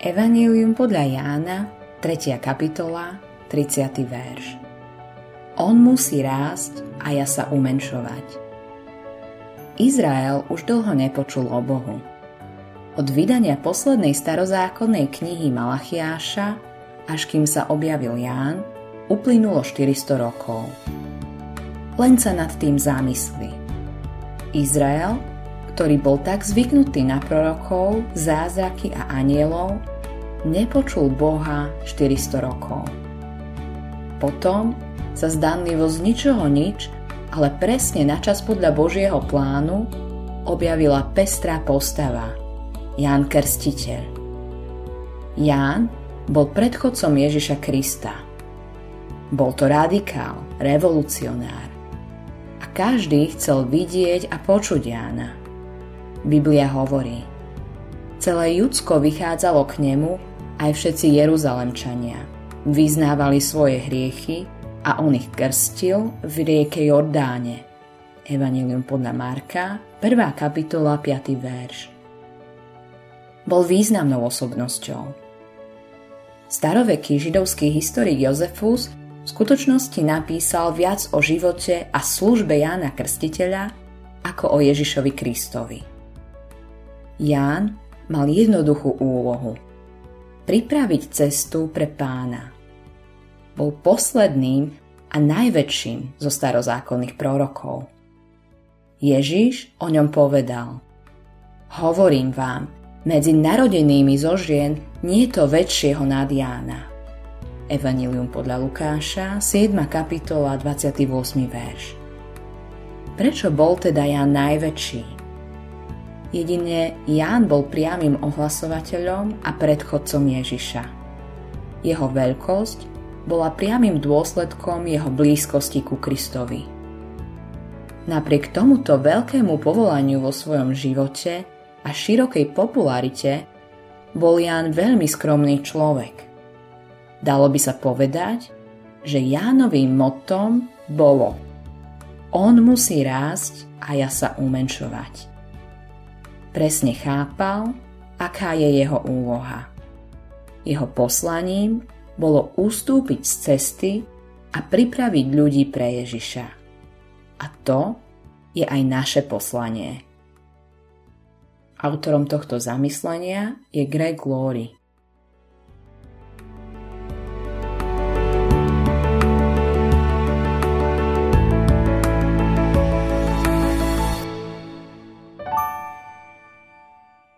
Evangelium podľa Jána, 3. kapitola, 30. verš. On musí rásť a ja sa umenšovať. Izrael už dlho nepočul o Bohu. Od vydania poslednej starozákonnej knihy Malachiáša, až kým sa objavil Ján, uplynulo 400 rokov. Len sa nad tým zamysli. Izrael, ktorý bol tak zvyknutý na prorokov, zázraky a anielov, nepočul Boha 400 rokov. Potom sa zdanlivo z ničoho nič, ale presne na čas podľa Božieho plánu objavila pestrá postava, Ján Krstiteľ. Ján bol predchodcom Ježiša Krista – bol to radikál, revolucionár. A každý chcel vidieť a počuť Jána. Biblia hovorí, celé Judsko vychádzalo k nemu, aj všetci Jeruzalemčania. Vyznávali svoje hriechy a on ich krstil v rieke Jordáne. Evangelium podľa Marka, 1. kapitola, 5. verš. Bol významnou osobnosťou. Staroveký židovský historik Jozefus v skutočnosti napísal viac o živote a službe Jána Krstiteľa ako o Ježišovi Kristovi. Ján mal jednoduchú úlohu pripraviť cestu pre pána. Bol posledným a najväčším zo starozákonných prorokov. Ježiš o ňom povedal Hovorím vám, medzi narodenými zo žien nie je to väčšieho nad Jána. Evangelium podľa Lukáša, 7. kapitola, 28. verš. Prečo bol teda Ján najväčší? Jedine Ján bol priamým ohlasovateľom a predchodcom Ježiša. Jeho veľkosť bola priamým dôsledkom jeho blízkosti ku Kristovi. Napriek tomuto veľkému povolaniu vo svojom živote a širokej popularite bol Ján veľmi skromný človek – Dalo by sa povedať, že Jánovým motom bolo On musí rásť a ja sa umenšovať. Presne chápal, aká je jeho úloha. Jeho poslaním bolo ustúpiť z cesty a pripraviť ľudí pre Ježiša. A to je aj naše poslanie. Autorom tohto zamyslenia je Greg Laurie.